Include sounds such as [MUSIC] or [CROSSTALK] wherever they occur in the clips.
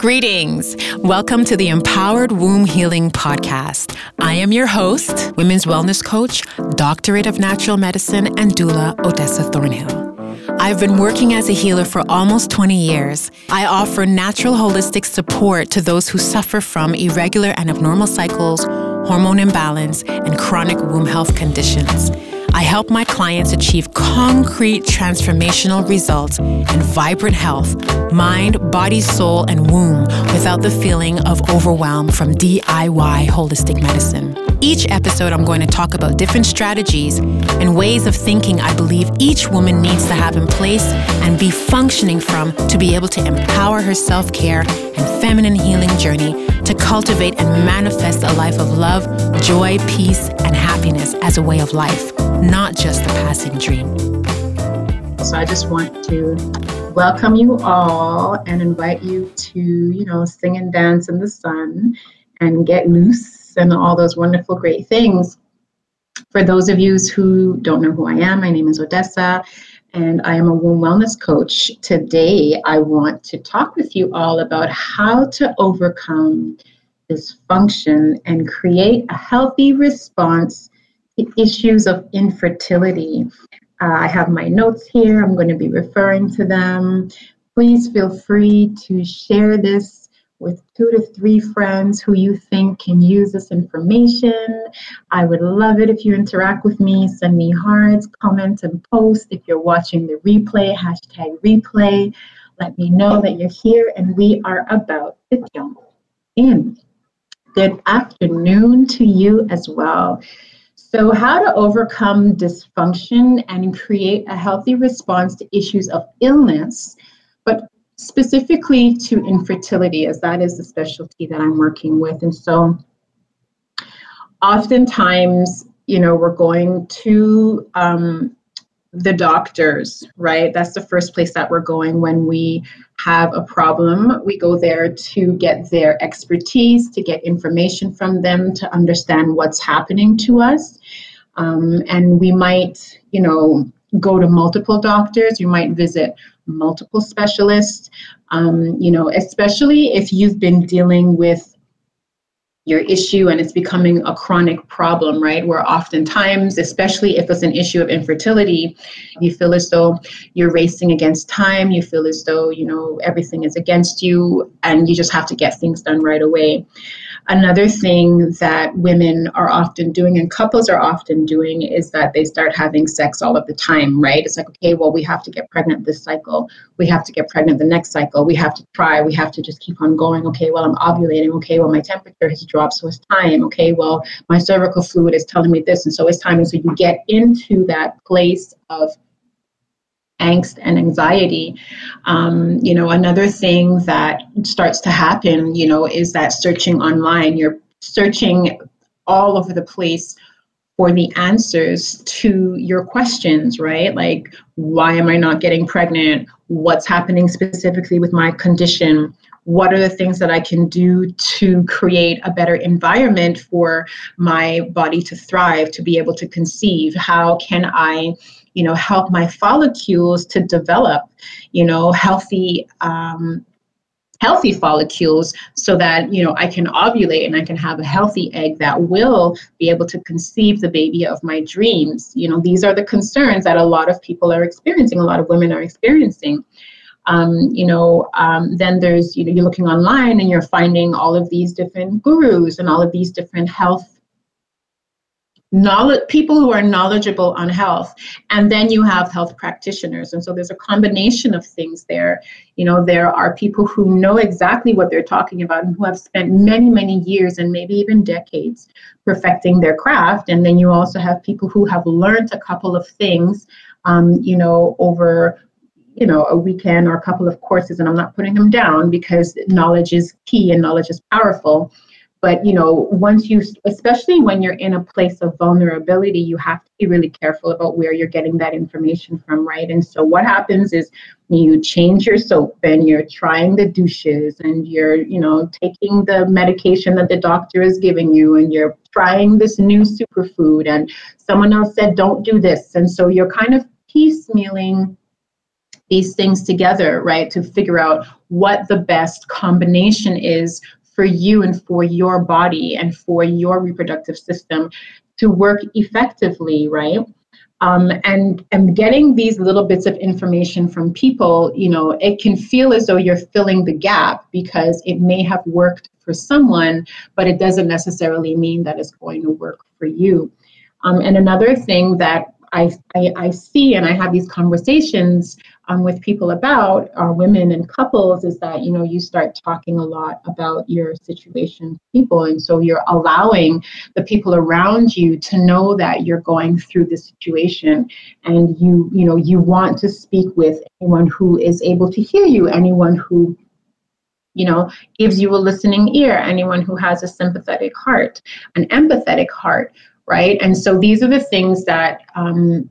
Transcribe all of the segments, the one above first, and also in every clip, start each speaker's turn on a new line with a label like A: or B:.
A: Greetings. Welcome to the Empowered Womb Healing Podcast. I am your host, women's wellness coach, doctorate of natural medicine, and doula Odessa Thornhill. I've been working as a healer for almost 20 years. I offer natural holistic support to those who suffer from irregular and abnormal cycles, hormone imbalance, and chronic womb health conditions. I help my clients achieve concrete transformational results and vibrant health, mind, body, soul, and womb without the feeling of overwhelm from DIY holistic medicine. Each episode, I'm going to talk about different strategies and ways of thinking I believe each woman needs to have in place and be functioning from to be able to empower her self care and feminine healing journey to cultivate and manifest a life of love, joy, peace, and happiness as a way of life not just a passing dream.
B: So I just want to welcome you all and invite you to, you know, sing and dance in the sun and get loose and all those wonderful, great things. For those of you who don't know who I am, my name is Odessa and I am a womb wellness coach. Today, I want to talk with you all about how to overcome dysfunction and create a healthy response issues of infertility. Uh, I have my notes here. I'm going to be referring to them. Please feel free to share this with two to three friends who you think can use this information. I would love it if you interact with me. Send me hearts, comment, and post. If you're watching the replay, hashtag replay. Let me know that you're here and we are about to jump in. Good afternoon to you as well. So, how to overcome dysfunction and create a healthy response to issues of illness, but specifically to infertility, as that is the specialty that I'm working with. And so, oftentimes, you know, we're going to um, the doctors, right? That's the first place that we're going when we have a problem. We go there to get their expertise, to get information from them, to understand what's happening to us. Um, and we might, you know, go to multiple doctors. You might visit multiple specialists. Um, you know, especially if you've been dealing with your issue and it's becoming a chronic problem, right? Where oftentimes, especially if it's an issue of infertility, you feel as though you're racing against time, you feel as though, you know, everything is against you and you just have to get things done right away. Another thing that women are often doing and couples are often doing is that they start having sex all of the time, right? It's like, okay, well, we have to get pregnant this cycle. We have to get pregnant the next cycle. We have to try. We have to just keep on going. Okay, well, I'm ovulating. Okay, well, my temperature has dropped, so it's time. Okay, well, my cervical fluid is telling me this, and so it's time. And so you get into that place of angst and anxiety. Um, you know, another thing that starts to happen, you know, is that searching online, you're searching all over the place for the answers to your questions, right? Like, why am I not getting pregnant? What's happening specifically with my condition? What are the things that I can do to create a better environment for my body to thrive, to be able to conceive? How can I you know help my follicles to develop you know healthy um, healthy follicles so that you know I can ovulate and I can have a healthy egg that will be able to conceive the baby of my dreams. You know, these are the concerns that a lot of people are experiencing, a lot of women are experiencing. Um, you know, um, then there's you know you're looking online and you're finding all of these different gurus and all of these different health knowledge people who are knowledgeable on health and then you have health practitioners. And so there's a combination of things there. You know there are people who know exactly what they're talking about and who have spent many many years and maybe even decades perfecting their craft. And then you also have people who have learned a couple of things um, you know over you know a weekend or a couple of courses and i'm not putting them down because knowledge is key and knowledge is powerful but you know once you especially when you're in a place of vulnerability you have to be really careful about where you're getting that information from right? And so what happens is you change your soap and you're trying the douches and you're you know taking the medication that the doctor is giving you and you're trying this new superfood. And someone else said don't do this. And so you're kind of piecemealing these things together, right, to figure out what the best combination is for you and for your body and for your reproductive system to work effectively, right? Um, and and getting these little bits of information from people, you know, it can feel as though you're filling the gap because it may have worked for someone, but it doesn't necessarily mean that it's going to work for you. Um, and another thing that I, I, I, see and I have these conversations um, with people about women and couples is that you know you start talking a lot about your situation people. And so you're allowing the people around you to know that you're going through the situation. And you you know you want to speak with anyone who is able to hear you anyone who you know gives you a listening ear anyone who has a sympathetic heart an empathetic heart right? And so these are the things that um,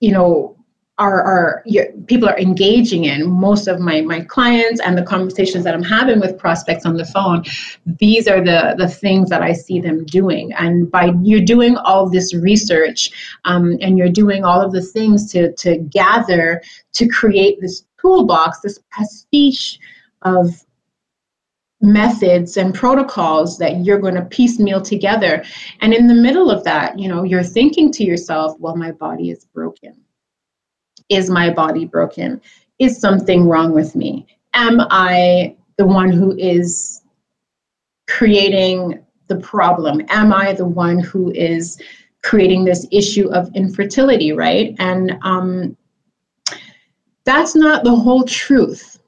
B: you know are, are people are engaging in most of my my clients and the conversations that i'm having with prospects on the phone these are the the things that i see them doing. And by you're doing all this research um, and you're doing all of the things to to gather to create this toolbox this pastiche of methods and protocols that you're going to piecemeal together. And in the middle of that you know you're thinking to yourself well my body is broken is my body broken? Is something wrong with me? Am i the one who is creating the problem? Am i the one who is creating this issue of infertility right? And um, that's not the whole truth.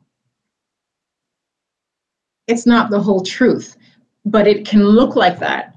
B: It's not the whole truth, but it can look like that,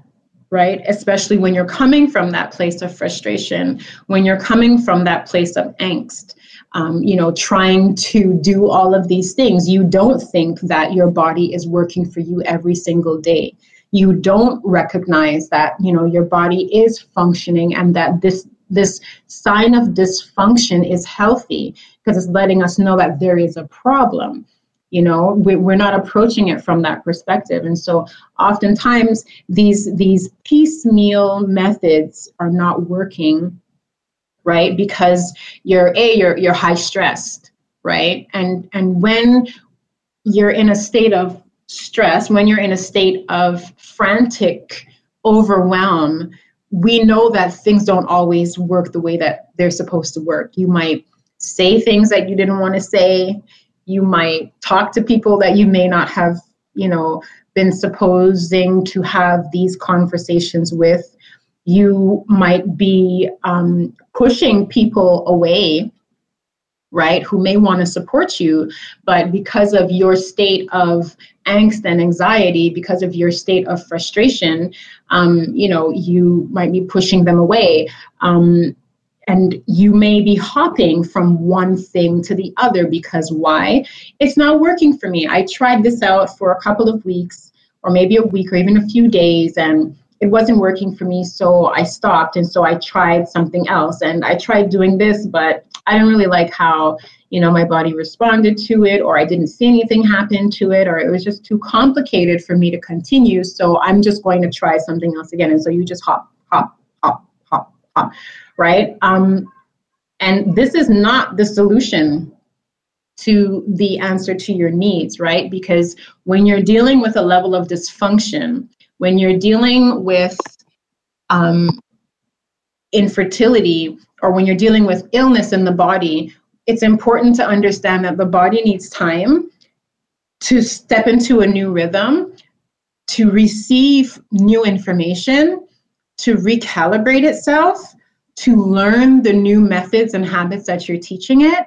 B: right? Especially when you're coming from that place of frustration, when you're coming from that place of angst. Um, you know, trying to do all of these things, you don't think that your body is working for you every single day. You don't recognize that, you know, your body is functioning and that this this sign of dysfunction is healthy because it's letting us know that there is a problem you know we're not approaching it from that perspective. And so oftentimes these these piecemeal methods are not working right? Because you're a you're you're high stressed right? And and when you're in a state of stress when you're in a state of frantic overwhelm we know that things don't always work the way that they're supposed to work. You might say things that you didn't want to say you might talk to people that you may not have, you know, been supposing to have these conversations with. You might be um, pushing people away, right, who may want to support you, but because of your state of angst and anxiety, because of your state of frustration, um, you know, you might be pushing them away. Um, and you may be hopping from one thing to the other because why? It's not working for me. I tried this out for a couple of weeks or maybe a week or even a few days and it wasn't working for me so I stopped and so I tried something else and I tried doing this but I didn't really like how you know my body responded to it or I didn't see anything happen to it or it was just too complicated for me to continue so I'm just going to try something else again and so you just hop hop hop right? Um, and this is not the solution to the answer to your needs, right? Because when you're dealing with a level of dysfunction, when you're dealing with um, infertility, or when you're dealing with illness in the body, it's important to understand that the body needs time to step into a new rhythm, to receive new information, to recalibrate itself, to learn the new methods and habits that you're teaching it,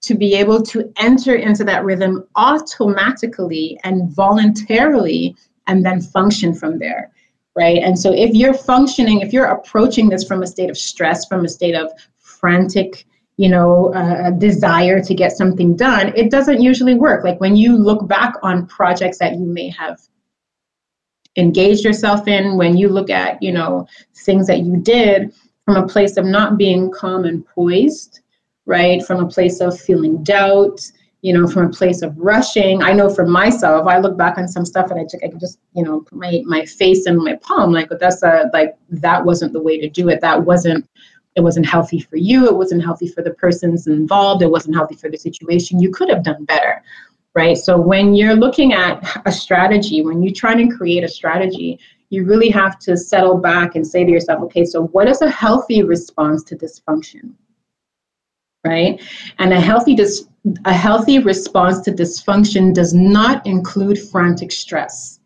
B: to be able to enter into that rhythm automatically and voluntarily, and then function from there. Right. And so if you're functioning, if you're approaching this from a state of stress, from a state of frantic, you know, uh, desire to get something done, it doesn't usually work. Like when you look back on projects that you may have engaged yourself in, when you look at, you know, things that you did, from a place of not being calm and poised, right? From a place of feeling doubt, you know, from a place of rushing. I know for myself, I look back on some stuff and I, just, I just, you know, put my, my face in my palm, like, that's a, like, that wasn't the way to do it. That wasn't it wasn't healthy for you, it wasn't healthy for the persons involved, it wasn't healthy for the situation. You could have done better, right? So when you're looking at a strategy, when you're trying to create a strategy, you really have to settle back and say to yourself, okay, so what is a healthy response to dysfunction? Right? And a healthy dis- a healthy response to dysfunction does not include frantic stress.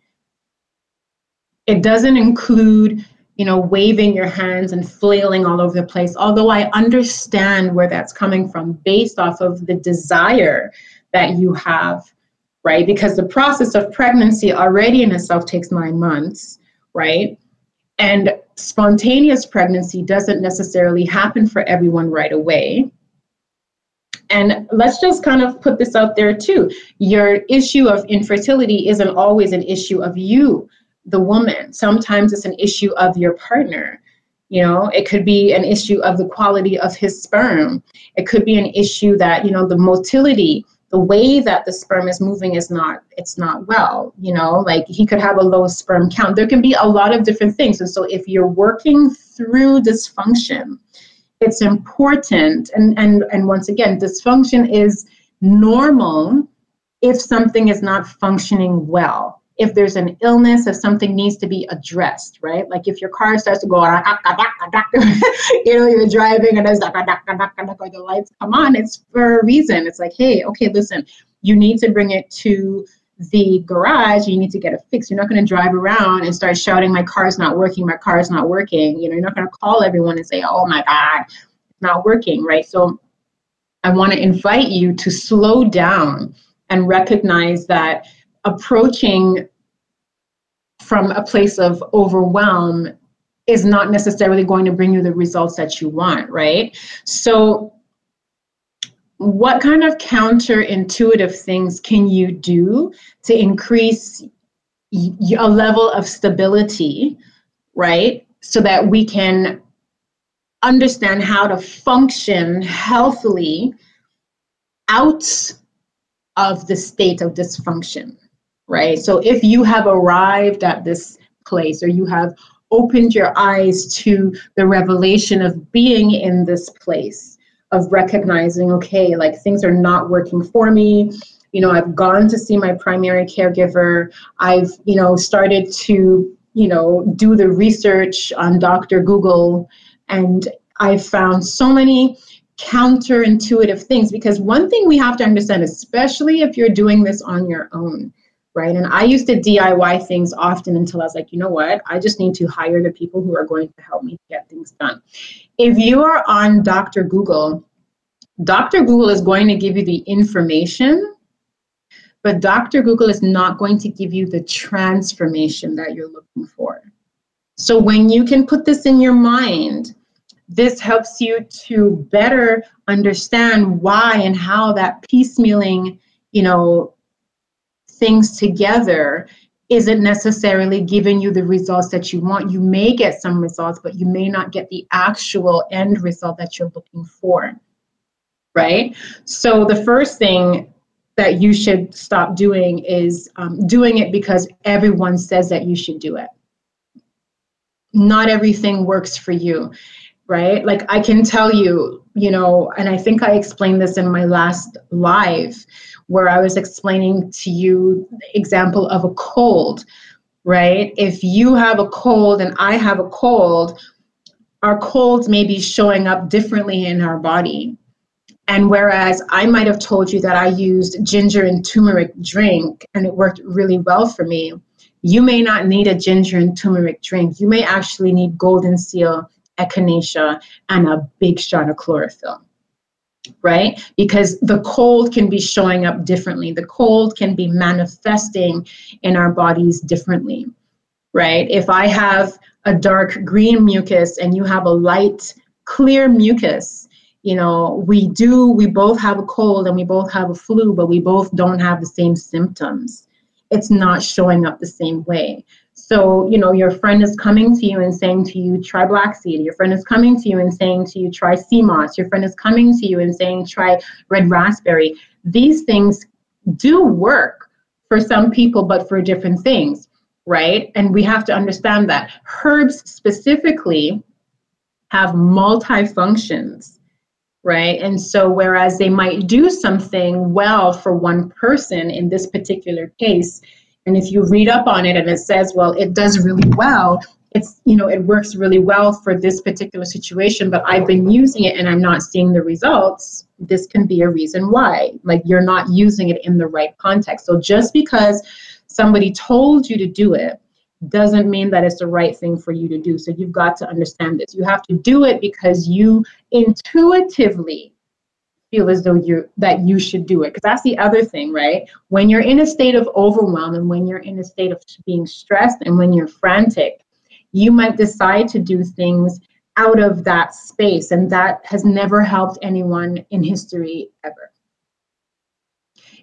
B: It doesn't include, you know, waving your hands and flailing all over the place. Although I understand where that's coming from based off of the desire that you have, right? Because the process of pregnancy already in itself takes nine months right? And spontaneous pregnancy doesn't necessarily happen for everyone right away. And let's just kind of put this out there too. Your issue of infertility isn't always an issue of you, the woman. Sometimes it's an issue of your partner. You know, it could be an issue of the quality of his sperm. It could be an issue that, you know, the motility the way that the sperm is moving is not it's not well you know like he could have a low sperm count. There can be a lot of different things. And so if you're working through dysfunction it's important and and and once again dysfunction is normal if something is not functioning well if there's an illness, if something needs to be addressed, right? Like if your car starts to go, you know, you're driving and there's or the lights come on, it's for a reason. It's like, hey, okay, listen, you need to bring it to the garage, you need to get it fixed. You're not going to drive around and start shouting, my car's not working, my car's not working. You know, you're not going to call everyone and say, oh my God, it's not working, right? So I want to invite you to slow down and recognize that approaching from a place of overwhelm is not necessarily going to bring you the results that you want, right? So, what kind of counterintuitive things can you do to increase a level of stability, right? So that we can understand how to function healthily out of the state of dysfunction right? So if you have arrived at this place or you have opened your eyes to the revelation of being in this place, of recognizing, okay, like things are not working for me. You know, I've gone to see my primary caregiver. I've, you know, started to, you know, do the research on Dr. Google. And I've found so many counterintuitive things because one thing we have to understand, especially if you're doing this on your own, right? And I used to DIY things often until I was like, you know what? I just need to hire the people who are going to help me get things done. If you are on Dr. Google, Dr. Google is going to give you the information, but Dr. Google is not going to give you the transformation that you're looking for. So when you can put this in your mind, this helps you to better understand why and how that piecemealing, you know, things together isn't necessarily giving you the results that you want. You may get some results, but you may not get the actual end result that you're looking for. Right? So, the first thing that you should stop doing is um, doing it because everyone says that you should do it. Not everything works for you, right? Like, I can tell you, you know, and I think I explained this in my last live where I was explaining to you the example of a cold, right? If you have a cold and I have a cold, our colds may be showing up differently in our body. And whereas I might have told you that I used ginger and turmeric drink and it worked really well for me, you may not need a ginger and turmeric drink. You may actually need golden seal, echinacea, and a big shot of chlorophyll right? Because the cold can be showing up differently. The cold can be manifesting in our bodies differently, right? If I have a dark green mucus and you have a light clear mucus, you know, we do, we both have a cold and we both have a flu, but we both don't have the same symptoms. It's not showing up the same way. So, you know, your friend is coming to you and saying to you, try black seed. Your friend is coming to you and saying to you, try sea moss. Your friend is coming to you and saying, try red raspberry. These things do work for some people, but for different things, right? And we have to understand that herbs specifically have multi-functions right and so whereas they might do something well for one person in this particular case and if you read up on it and it says well it does really well it's you know it works really well for this particular situation but i've been using it and i'm not seeing the results this can be a reason why. Like you're not using it in the right context. So just because somebody told you to do it doesn't mean that it's the right thing for you to do. So you've got to understand this. You have to do it because you intuitively feel as though you that you should do it because that's the other thing right when you're in a state of overwhelm and when you're in a state of being stressed and when you're frantic you might decide to do things out of that space, and that has never helped anyone in history ever.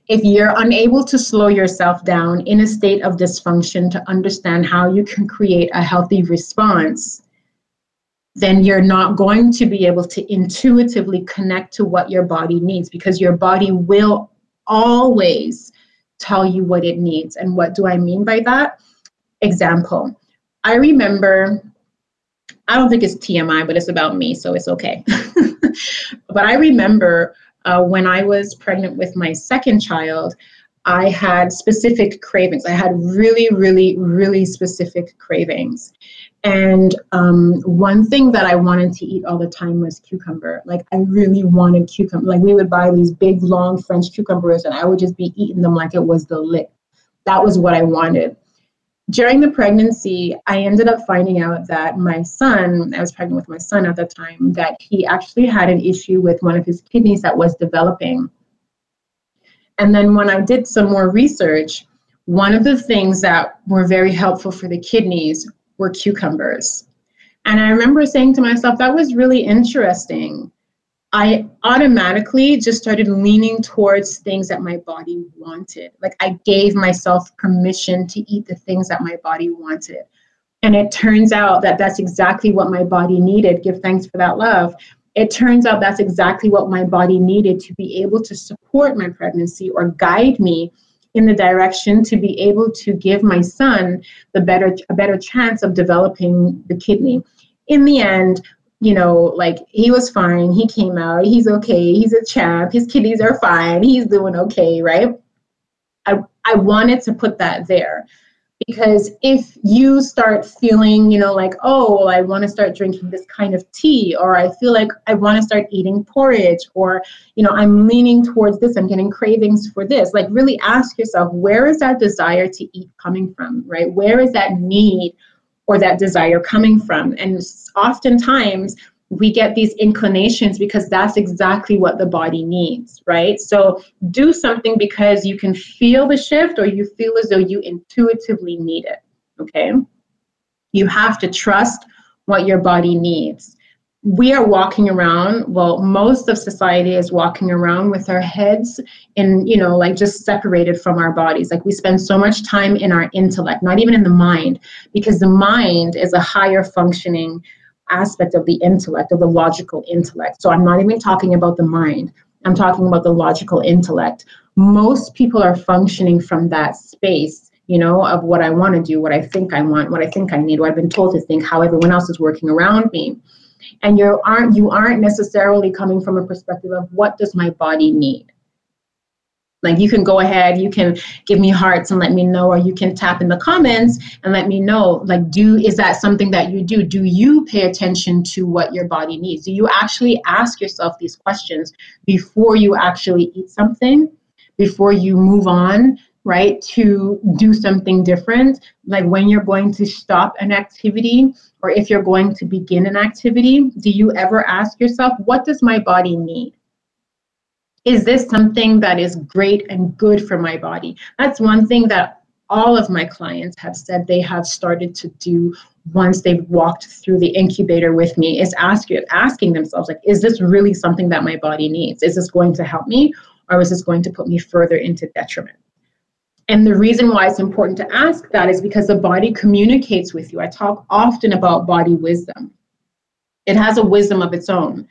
B: If you're unable to slow yourself down in a state of dysfunction to understand how you can create a healthy response, then you're not going to be able to intuitively connect to what your body needs because your body will always tell you what it needs. And what do I mean by that? Example I remember, I don't think it's TMI, but it's about me, so it's okay. [LAUGHS] but I remember uh, when I was pregnant with my second child, I had specific cravings. I had really, really, really specific cravings. And um, one thing that I wanted to eat all the time was cucumber. Like, I really wanted cucumber. Like, we would buy these big, long French cucumbers, and I would just be eating them like it was the lick. That was what I wanted during the pregnancy, I ended up finding out that my son, I was pregnant with my son at the time, that he actually had an issue with one of his kidneys that was developing. And then when I did some more research, one of the things that were very helpful for the kidneys were cucumbers. And I remember saying to myself, that was really interesting I automatically just started leaning towards things that my body wanted. Like I gave myself permission to eat the things that my body wanted. And it turns out that that's exactly what my body needed. Give thanks for that love. It turns out that's exactly what my body needed to be able to support my pregnancy or guide me in the direction to be able to give my son the better a better chance of developing the kidney. In the end, you know, like he was fine. He came out. He's okay. He's a champ. His kidneys are fine. He's doing okay, right? I I wanted to put that there because if you start feeling, you know, like, oh, I want to start drinking this kind of tea, or I feel like I want to start eating porridge, or, you know, I'm leaning towards this, I'm getting cravings for this, like, really ask yourself, where is that desire to eat coming from, right? Where is that need or that desire coming from. And oftentimes we get these inclinations because that's exactly what the body needs, right? So do something because you can feel the shift or you feel as though you intuitively need it, okay? You have to trust what your body needs we are walking around well most of society is walking around with our heads in you know like just separated from our bodies like we spend so much time in our intellect not even in the mind because the mind is a higher functioning aspect of the intellect of the logical intellect. So i'm not even talking about the mind. I'm talking about the logical intellect. Most people are functioning from that space you know of what i want to do what i think i want what i think i need what i've been told to think how everyone else is working around me. And you aren't you aren't necessarily coming from a perspective of what does my body need like you can go ahead you can give me hearts and let me know or you can tap in the comments and let me know like do is that something that you do? Do you pay attention to what your body needs? Do you actually ask yourself these questions before you actually eat something? Before you move on right to do something different? Like when you're going to stop an activity or if you're going to begin an activity, do you ever ask yourself, what does my body need? Is this something that is great and good for my body? That's one thing that all of my clients have said they have started to do once they've walked through the incubator with me is ask asking themselves like is this really something that my body needs is this going to help me or is this going to put me further into detriment and the reason why it's important to ask that is because the body communicates with you. I talk often about body wisdom. It has a wisdom of its own.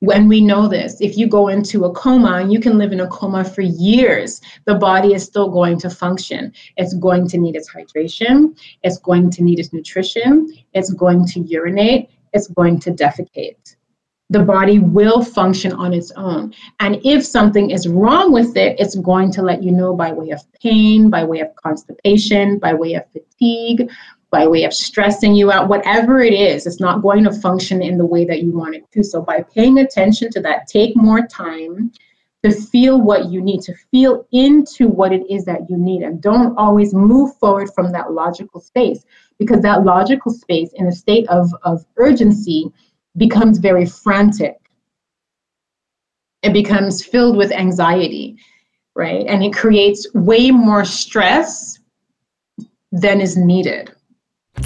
B: When we know this, if you go into a coma and you can live in a coma for years, the body is still going to function. It's going to need its hydration, it's going to need its nutrition, it's going to urinate, it's going to defecate. The body will function on its own. And if something is wrong with it, it's going to let you know by way of pain, by way of constipation, by way of fatigue, by way of stressing you out, whatever it is, it's not going to function in the way that you want it to. So, by paying attention to that, take more time to feel what you need, to feel into what it is that you need, and don't always move forward from that logical space because that logical space in a state of, of urgency becomes very frantic. It becomes filled with anxiety, right? And it creates way more stress than is needed.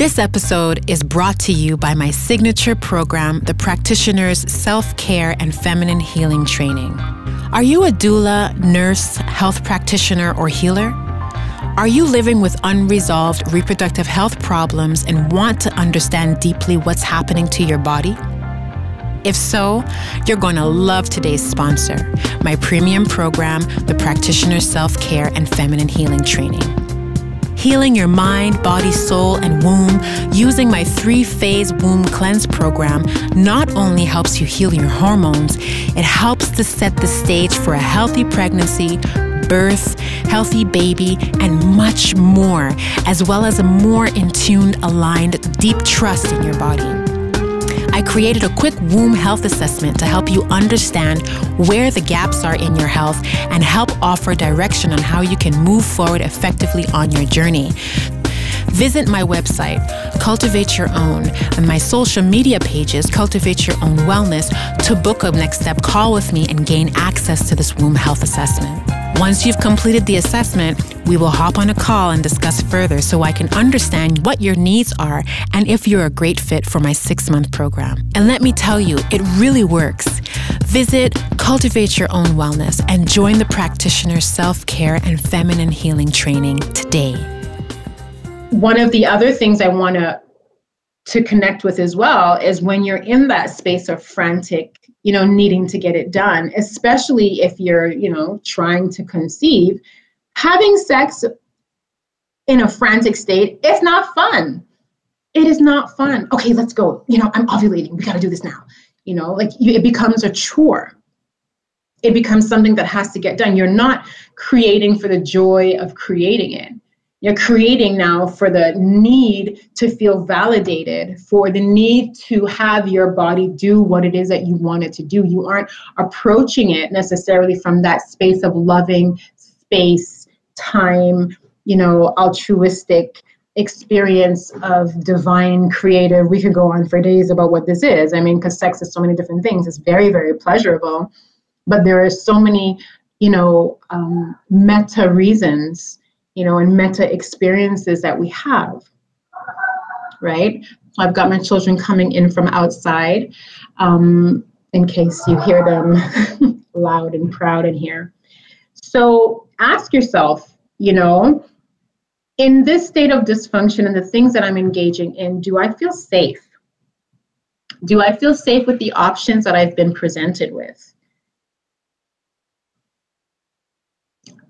A: This episode is brought to you by my signature program, the Practitioner's Self Care and Feminine Healing Training. Are you a doula, nurse, health practitioner, or healer? Are you living with unresolved reproductive health problems and want to understand deeply what's happening to your body? If so, you're going to love today's sponsor, my premium program, the Practitioner Self Care and Feminine Healing Training healing your mind, body, soul, and womb using my three phase womb cleanse program not only helps you heal your hormones, it helps to set the stage for a healthy pregnancy, birth, healthy baby, and much more, as well as a more in tune, aligned, deep trust in your body. I created a quick womb health assessment to help you understand where the gaps are in your health and help offer direction on how you can move forward effectively on your journey. Visit my website, Cultivate Your Own, and my social media pages, Cultivate Your Own Wellness, to book a next step call with me and gain access to this womb health assessment. Once you've completed the assessment, we will hop on a call and discuss further so I can understand what your needs are and if you're a great fit for my six month program. And let me tell you, it really works. Visit Cultivate Your Own Wellness and join the practitioner self care and feminine healing training today.
B: One of the other things I want to to connect with as well is when you're in that space of frantic you know needing to get it done especially if you're you know trying to conceive having sex in a frantic state it's not fun. It is not fun. Okay let's go. You know i'm ovulating. We got to do this now. You know like you, it becomes a chore. It becomes something that has to get done. You're not creating for the joy of creating it you're creating now for the need to feel validated, for the need to have your body do what it is that you want it to do. You aren't approaching it necessarily from that space of loving space, time, you know, altruistic experience of divine creative. We could go on for days about what this is. I mean, because sex is so many different things. It's very, very pleasurable, but there are so many, you know, um, meta reasons you know, and meta experiences that we have, right? I've got my children coming in from outside um, in case you hear them [LAUGHS] loud and proud in here. So ask yourself, you know, in this state of dysfunction and the things that I'm engaging in, do I feel safe? Do I feel safe with the options that I've been presented with?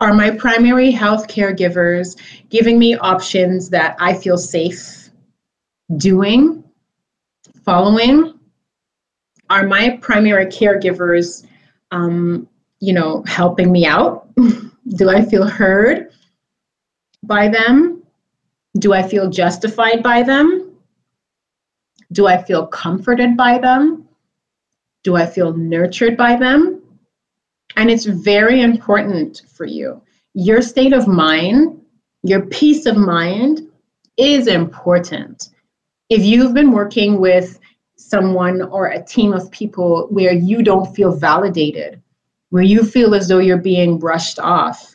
B: Are my primary health caregivers giving me options that I feel safe doing, following? Are my primary caregivers, um, you know, helping me out? [LAUGHS] Do I feel heard by them? Do I feel justified by them? Do I feel comforted by them? Do I feel nurtured by them? And it's very important for you. Your state of mind, your peace of mind is important. If you've been working with someone or a team of people where you don't feel validated, where you feel as though you're being brushed off,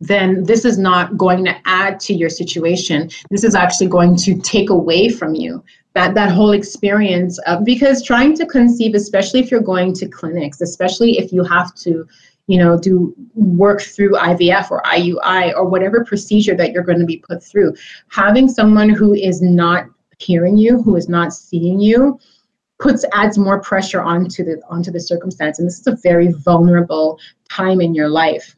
B: then this is not going to add to your situation. This is actually going to take away from you that that whole experience of, because trying to conceive especially if you're going to clinics especially if you have to you know do work through ivf or iui or whatever procedure that you're going to be put through having someone who is not hearing you who is not seeing you puts adds more pressure onto the onto the circumstance and this is a very vulnerable time in your life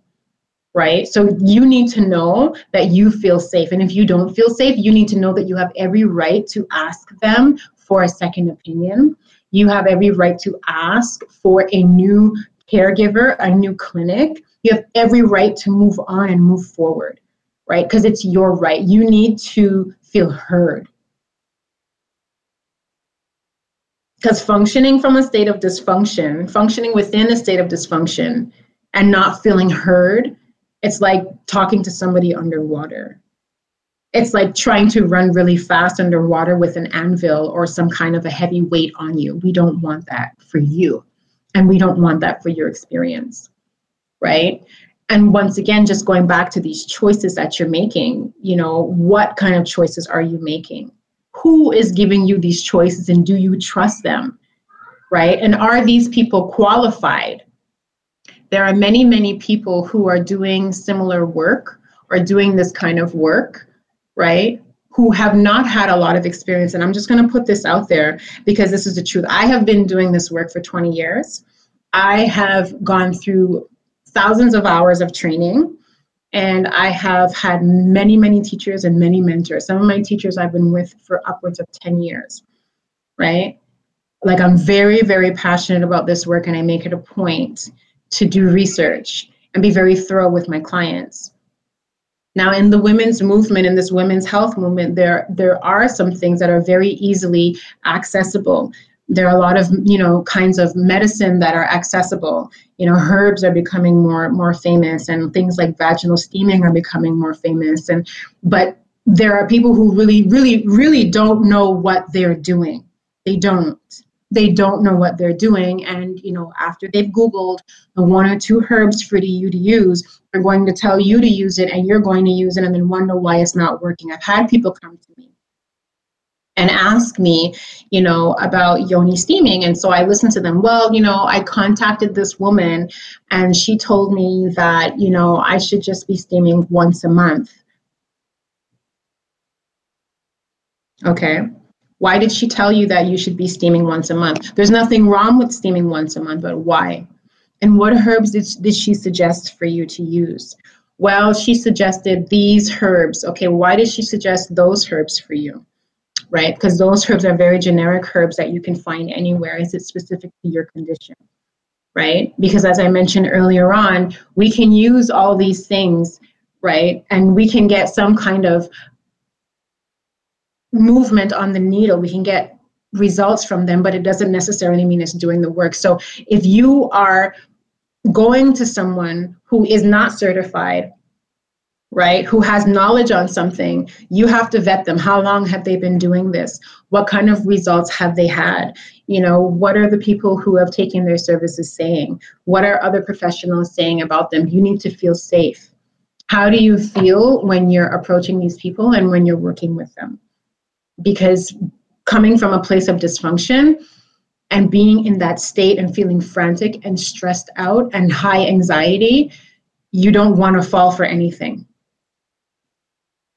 B: right? So you need to know that you feel safe. And if you don't feel safe, you need to know that you have every right to ask them for a second opinion. You have every right to ask for a new caregiver, a new clinic. You have every right to move on and move forward, right? Because it's your right. You need to feel heard. Because functioning from a state of dysfunction, functioning within a state of dysfunction, and not feeling heard, it's like talking to somebody underwater. It's like trying to run really fast underwater with an anvil or some kind of a heavy weight on you. We don't want that for you. And we don't want that for your experience. Right. And once again, just going back to these choices that you're making, you know, what kind of choices are you making? Who is giving you these choices and do you trust them? Right. And are these people qualified? There are many, many people who are doing similar work or doing this kind of work right? Who have not had a lot of experience. And I'm just going to put this out there because this is the truth. I have been doing this work for 20 years. I have gone through thousands of hours of training and I have had many, many teachers and many mentors. Some of my teachers I've been with for upwards of 10 years, right? Like I'm very, very passionate about this work and I make it a point to do research and be very thorough with my clients. Now, in the women's movement, in this women's health movement, there there are some things that are very easily accessible. There are a lot of you know kinds of medicine that are accessible. You know, herbs are becoming more more famous, and things like vaginal steaming are becoming more famous. And but there are people who really, really, really don't know what they're doing. They don't they don't know what they're doing. And you know after they've googled the one or two herbs for you to use they're going to tell you to use it and you're going to use it and then wonder why it's not working. I've had people come to me and ask me you know about yoni steaming. And so i listened to them. Well you know i contacted this woman and she told me that you know i should just be steaming once a month. Okay why did she tell you that you should be steaming once a month? There's nothing wrong with steaming once a month, but why? And what herbs did, did she suggest for you to use? Well, she suggested these herbs. Okay, why did she suggest those herbs for you? Right? Because those herbs are very generic herbs that you can find anywhere. Is it specific to your condition? Right? Because as I mentioned earlier on, we can use all these things, right? And we can get some kind of movement on the needle. We can get results from them, but it doesn't necessarily mean it's doing the work. So if you are going to someone who is not certified, right, who has knowledge on something, you have to vet them. How long have they been doing this? What kind of results have they had? You know, what are the people who have taken their services saying? What are other professionals saying about them? You need to feel safe. How do you feel when you're approaching these people and when you're working with them? Because coming from a place of dysfunction and being in that state and feeling frantic and stressed out and high anxiety, you don't want to fall for anything.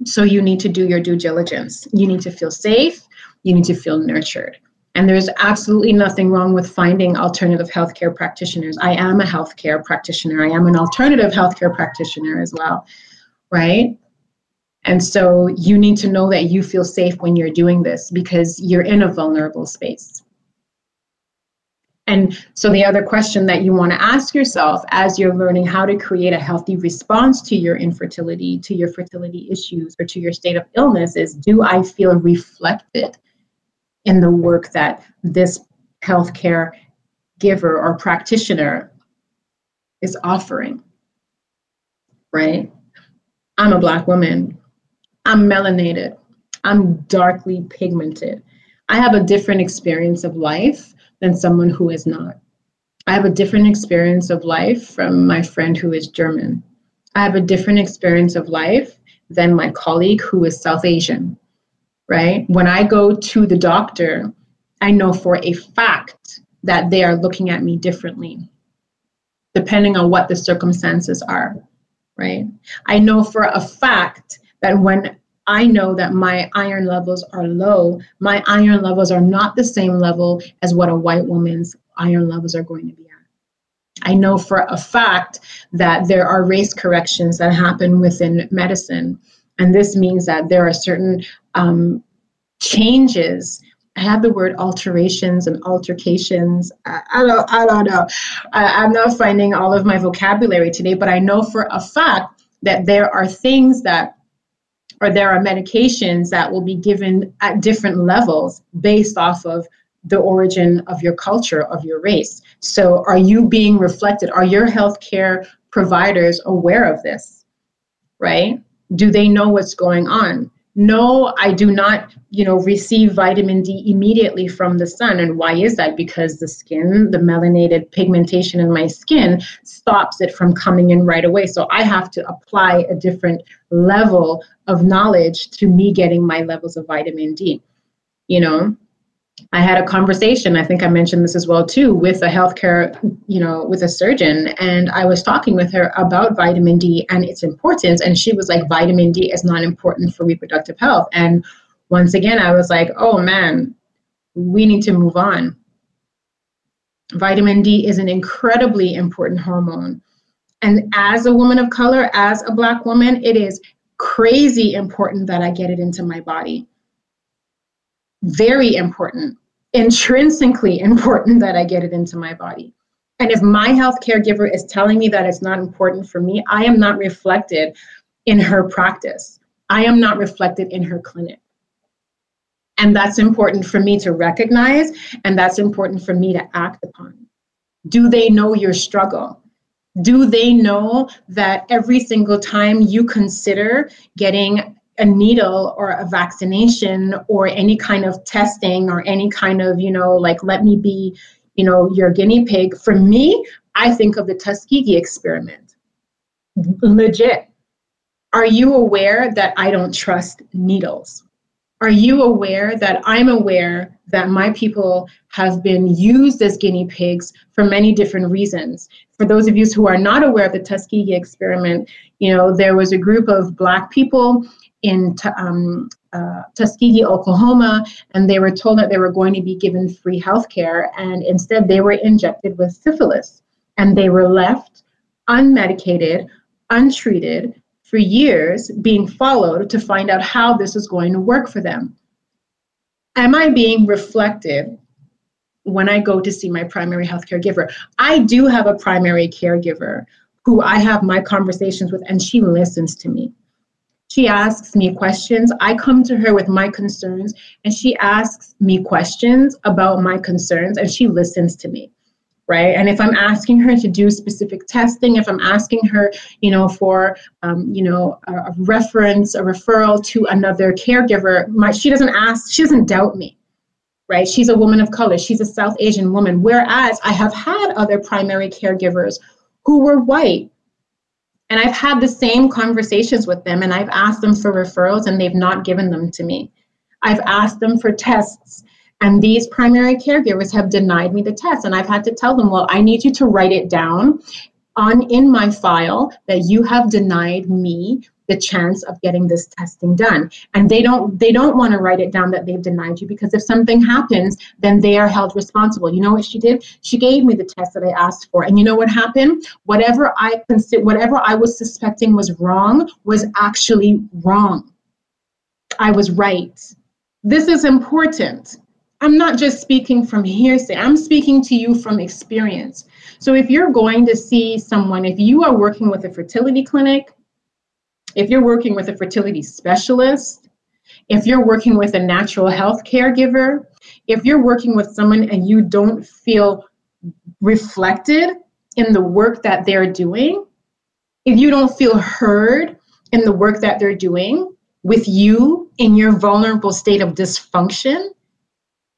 B: So you need to do your due diligence. You need to feel safe. You need to feel nurtured. And there's absolutely nothing wrong with finding alternative healthcare practitioners. I am a healthcare practitioner. I am an alternative healthcare practitioner as well, right? And so you need to know that you feel safe when you're doing this because you're in a vulnerable space. And so the other question that you want to ask yourself as you're learning how to create a healthy response to your infertility, to your fertility issues, or to your state of illness is do I feel reflected in the work that this healthcare giver or practitioner is offering? Right? I'm a Black woman I'm melanated. I'm darkly pigmented. I have a different experience of life than someone who is not. I have a different experience of life from my friend who is German. I have a different experience of life than my colleague who is South Asian, right? When I go to the doctor, I know for a fact that they are looking at me differently, depending on what the circumstances are, right? I know for a fact that when I know that my iron levels are low, my iron levels are not the same level as what a white woman's iron levels are going to be at. I know for a fact that there are race corrections that happen within medicine. And this means that there are certain um, changes I have the word alterations and altercations. I, I don't, I don't know. I, I'm not finding all of my vocabulary today, but I know for a fact that there are things that or there are medications that will be given at different levels based off of the origin of your culture, of your race. So, are you being reflected? Are your healthcare providers aware of this? Right? Do they know what's going on? No, I do not, you know, receive vitamin D immediately from the sun. And why is that? Because the skin, the melanated pigmentation in my skin stops it from coming in right away. So I have to apply a different level of knowledge to me getting my levels of vitamin D. You know, I had a conversation, I think I mentioned this as well too, with a healthcare, you know, with a surgeon. And I was talking with her about vitamin D and its importance. And she was like, vitamin D is not important for reproductive health. And once again, I was like, oh man, we need to move on. Vitamin D is an incredibly important hormone. And as a woman of color, as a Black woman, it is crazy important that I get it into my body very important, intrinsically important that I get it into my body. And if my health caregiver is telling me that it's not important for me, I am not reflected in her practice. I am not reflected in her clinic. And that's important for me to recognize, and that's important for me to act upon. Do they know your struggle? Do they know that every single time you consider getting a needle or a vaccination or any kind of testing or any kind of, you know, like, let me be, you know, your guinea pig. For me, I think of the Tuskegee experiment. Legit. Are you aware that I don't trust needles? Are you aware that I'm aware that my people have been used as guinea pigs for many different reasons? For those of you who are not aware of the Tuskegee experiment, you know, there was a group of black people in um, uh, Tuskegee, Oklahoma, and they were told that they were going to be given free health care, and instead they were injected with syphilis, and they were left unmedicated, untreated for years, being followed to find out how this was going to work for them. Am I being reflected when I go to see my primary health care giver? I do have a primary caregiver who I have my conversations with, and she listens to me she asks me questions. I come to her with my concerns, and she asks me questions about my concerns, and she listens to me. Right. And if I'm asking her to do specific testing, if I'm asking her, you know, for, um, you know, a, a reference, a referral to another caregiver, my, she doesn't ask, she doesn't doubt me right? She's a woman of color, she's a South Asian woman. Whereas I have had other primary caregivers who were white, and I've had the same conversations with them and I've asked them for referrals and they've not given them to me. I've asked them for tests and these primary caregivers have denied me the test and I've had to tell them, well, I need you to write it down on in my file that you have denied me the chance of getting this testing done. And they don't they don't want to write it down that they've denied you because if something happens then they are held responsible. You know what she did? She gave me the test that i asked for. And you know what happened? Whatever i consider whatever i was suspecting was wrong was actually wrong. I was right. This is important. I'm not just speaking from hearsay. I'm speaking to you from experience. So if you're going to see someone if you are working with a fertility clinic if you're working with a fertility specialist, if you're working with a natural health caregiver, if you're working with someone and you don't feel reflected in the work that they're doing, if you don't feel heard in the work that they're doing with you in your vulnerable state of dysfunction,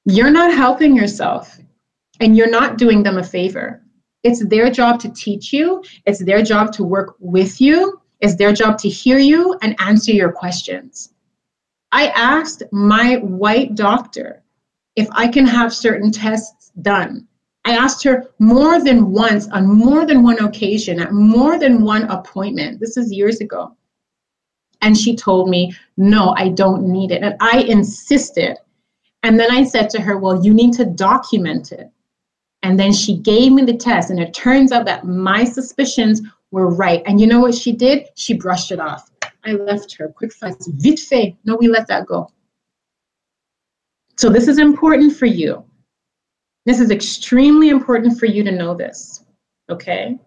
B: you're not helping yourself and you're not doing them a favor. It's their job to teach you, it's their job to work with you, it's their job to hear you and answer your questions. I asked my white doctor if I can have certain tests done. I asked her more than once on more than one occasion at more than one appointment. This is years ago. And she told me, no, I don't need it. And I insisted. And then I said to her, well, you need to document it. And then she gave me the test. And it turns out that my suspicions were right. And you know what she did? She brushed it off. I left her. Quick fast. Vite fait. No, we let that go. So, this is important for you. This is extremely important for you to know this. Okay?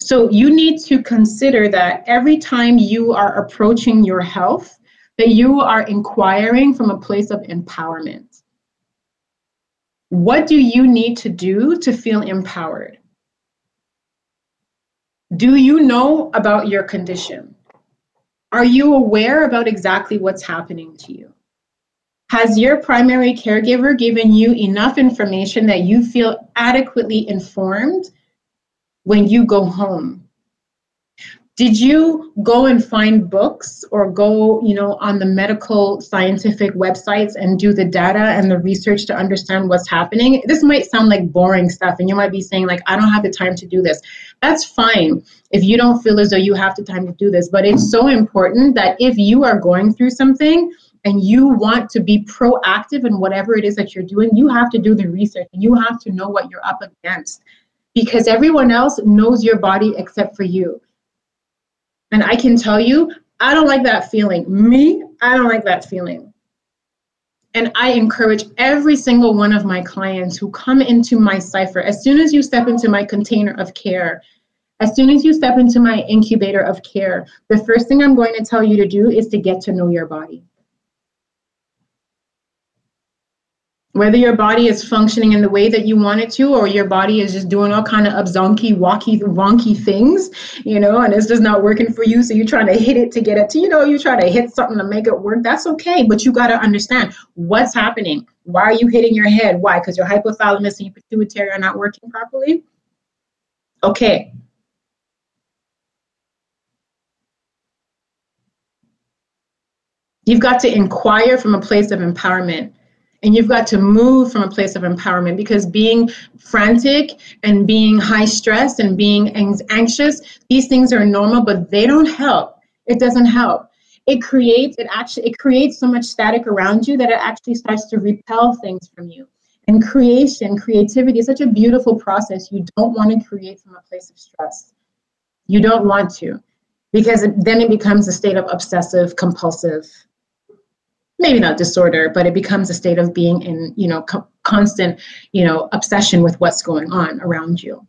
B: So, you need to consider that every time you are approaching your health, that you are inquiring from a place of empowerment. What do you need to do to feel empowered? Do you know about your condition? Are you aware about exactly what's happening to you? Has your primary caregiver given you enough information that you feel adequately informed when you go home? Did you go and find books or go, you know, on the medical scientific websites and do the data and the research to understand what's happening? This might sound like boring stuff and you might be saying like I don't have the time to do this. That's fine if you don't feel as though you have the time to do this, but it's so important that if you are going through something and you want to be proactive in whatever it is that you're doing, you have to do the research and you have to know what you're up against because everyone else knows your body except for you. And I can tell you, I don't like that feeling. Me, I don't like that feeling. And I encourage every single one of my clients who come into my cipher, as soon as you step into my container of care, as soon as you step into my incubator of care, the first thing I'm going to tell you to do is to get to know your body. Whether your body is functioning in the way that you want it to or your body is just doing all kind of abzonky walky wonky things you know and it's just not working for you so you're trying to hit it to get it to you know you try to hit something to make it work that's okay but you got to understand what's happening. Why are you hitting your head? Why? Because your hypothalamus and your pituitary are not working properly? Okay. You've got to inquire from a place of empowerment. And you've got to move from a place of empowerment because being frantic and being high stress and being anxious, these things are normal, but they don't help. It doesn't help. It creates it actually it creates so much static around you that it actually starts to repel things from you. And creation, creativity is such a beautiful process. You don't want to create from a place of stress. You don't want to because then it becomes a state of obsessive compulsive maybe not disorder but it becomes a state of being in you know co- constant you know obsession with what's going on around you.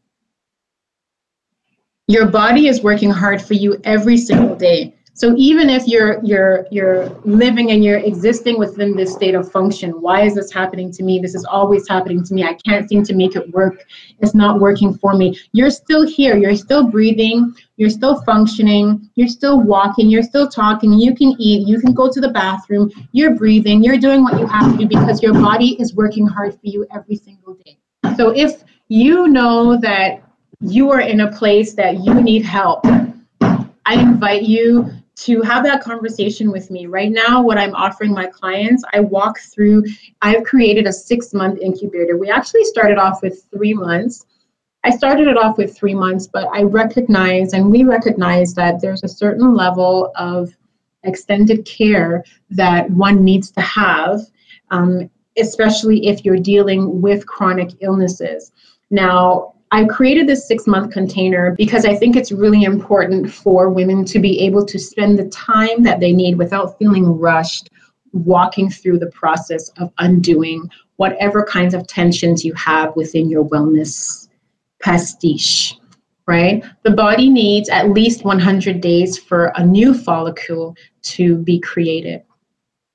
B: Your body is working hard for you every single day so even if you're you're you're living and you're existing within this state of function, why is this happening to me? This is always happening to me. I can't seem to make it work. It's not working for me. You're still here. You're still breathing. You're still functioning. You're still walking. You're still talking. You can eat. You can go to the bathroom. You're breathing. You're doing what you have to do because your body is working hard for you every single day. So if you know that you are in a place that you need help, I invite you to have that conversation with me. Right now, what I'm offering my clients, I walk through, I've created a six month incubator. We actually started off with three months. I started it off with three months, but I recognize and we recognize that there's a certain level of extended care that one needs to have, um, especially if you're dealing with chronic illnesses. Now, I created this six month container because I think it's really important for women to be able to spend the time that they need without feeling rushed walking through the process of undoing whatever kinds of tensions you have within your wellness pastiche, right? The body needs at least 100 days for a new follicle to be created.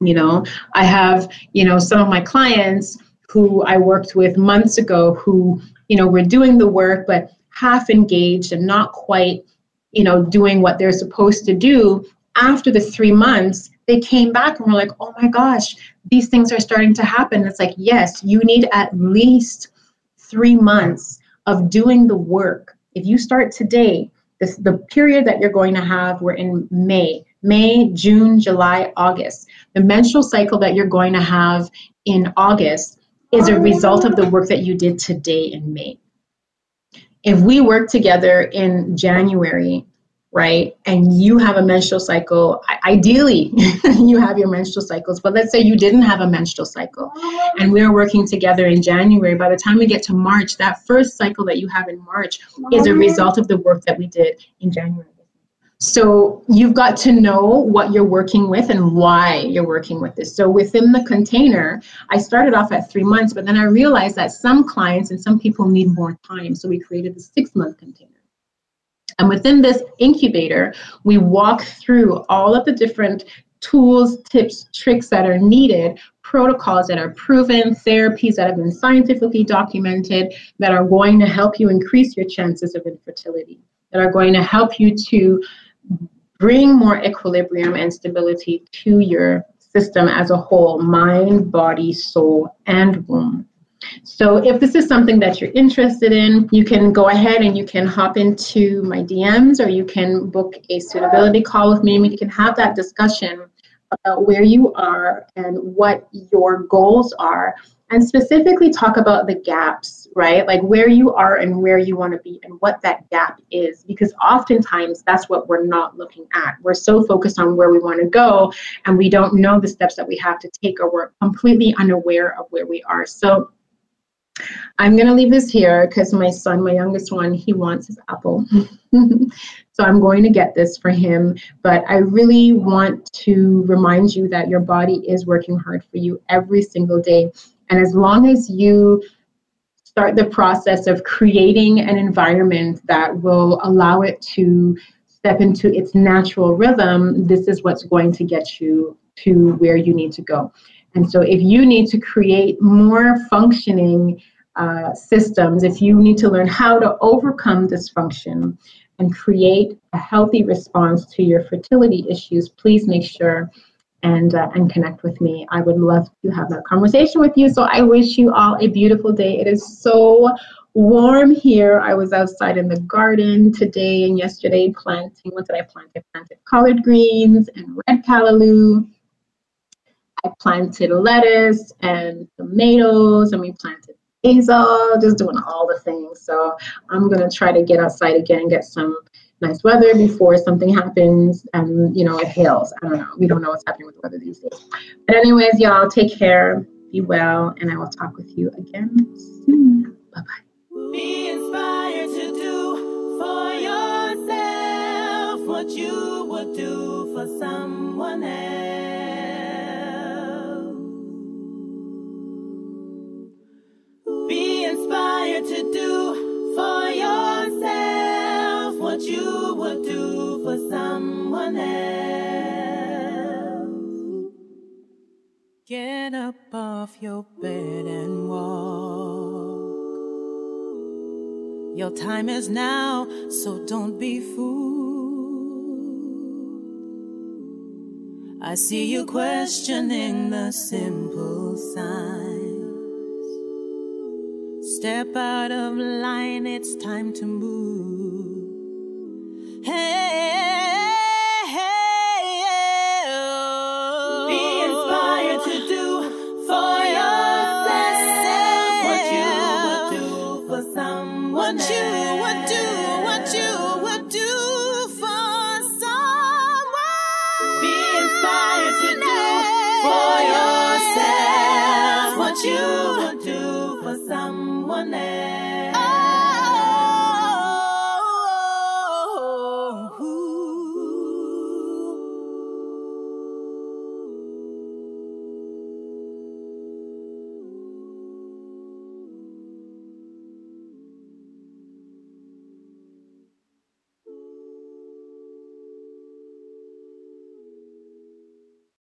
B: You know, I have, you know, some of my clients who I worked with months ago who you know, we're doing the work, but half engaged and not quite, you know, doing what they're supposed to do. After the three months, they came back and were like, oh my gosh, these things are starting to happen. It's like, yes, you need at least three months of doing the work. If you start today, this, the period that you're going to have, we're in May, May, June, July, August. The menstrual cycle that you're going to have in August is a result of the work that you did today in May. If we work together in January, right, and you have a menstrual cycle, ideally [LAUGHS] you have your menstrual cycles, but let's say you didn't have a menstrual cycle and we're working together in January, by the time we get to March, that first cycle that you have in March is a result of the work that we did in January. So you've got to know what you're working with and why you're working with this. So within the container, I started off at three months, but then I realized that some clients and some people need more time. So we created the six month container. And within this incubator, we walk through all of the different tools, tips, tricks that are needed, protocols that are proven, therapies that have been scientifically documented that are going to help you increase your chances of infertility, that are going to help you to bring more equilibrium and stability to your system as a whole mind, body, soul, and womb. So if this is something that you're interested in, you can go ahead and you can hop into my DMs or you can book a suitability call with me and we can have that discussion about where you are and what your goals are and specifically talk about the gaps, right? Like where you are and where you want to be and what that gap is. Because oftentimes that's what we're not looking at. We're so focused on where we want to go and we don't know the steps that we have to take or we're completely unaware of where we are. So I'm going to leave this here because my son, my youngest one, he wants his apple. [LAUGHS] so I'm going to get this for him. But I really want to remind you that your body is working hard for you every single day. And as long as you start the process of creating an environment that will allow it to step into its natural rhythm, this is what's going to get you to where you need to go. And so, if you need to create more functioning uh, systems, if you need to learn how to overcome dysfunction and create a healthy response to your fertility issues, please make sure and uh, and connect with me. I would love to have that conversation with you. So I wish you all a beautiful day. It is so warm here. I was outside in the garden today and yesterday planting. What did I plant? I planted collard greens and red callaloo I planted lettuce and tomatoes, and we planted basil, just doing all the things. So I'm gonna try to get outside again and get some nice weather before something happens and you know it hails. I don't know. We don't know what's happening with the weather these days. But anyways, y'all take care, be well, and I will talk with you again soon. Bye bye. Be inspired to do for yourself what you would do for someone else. inspired to do for yourself else. Get up off your bed and walk. Your time is now, so don't be fooled. I see you questioning the simple signs. Step out of line, it's time to move.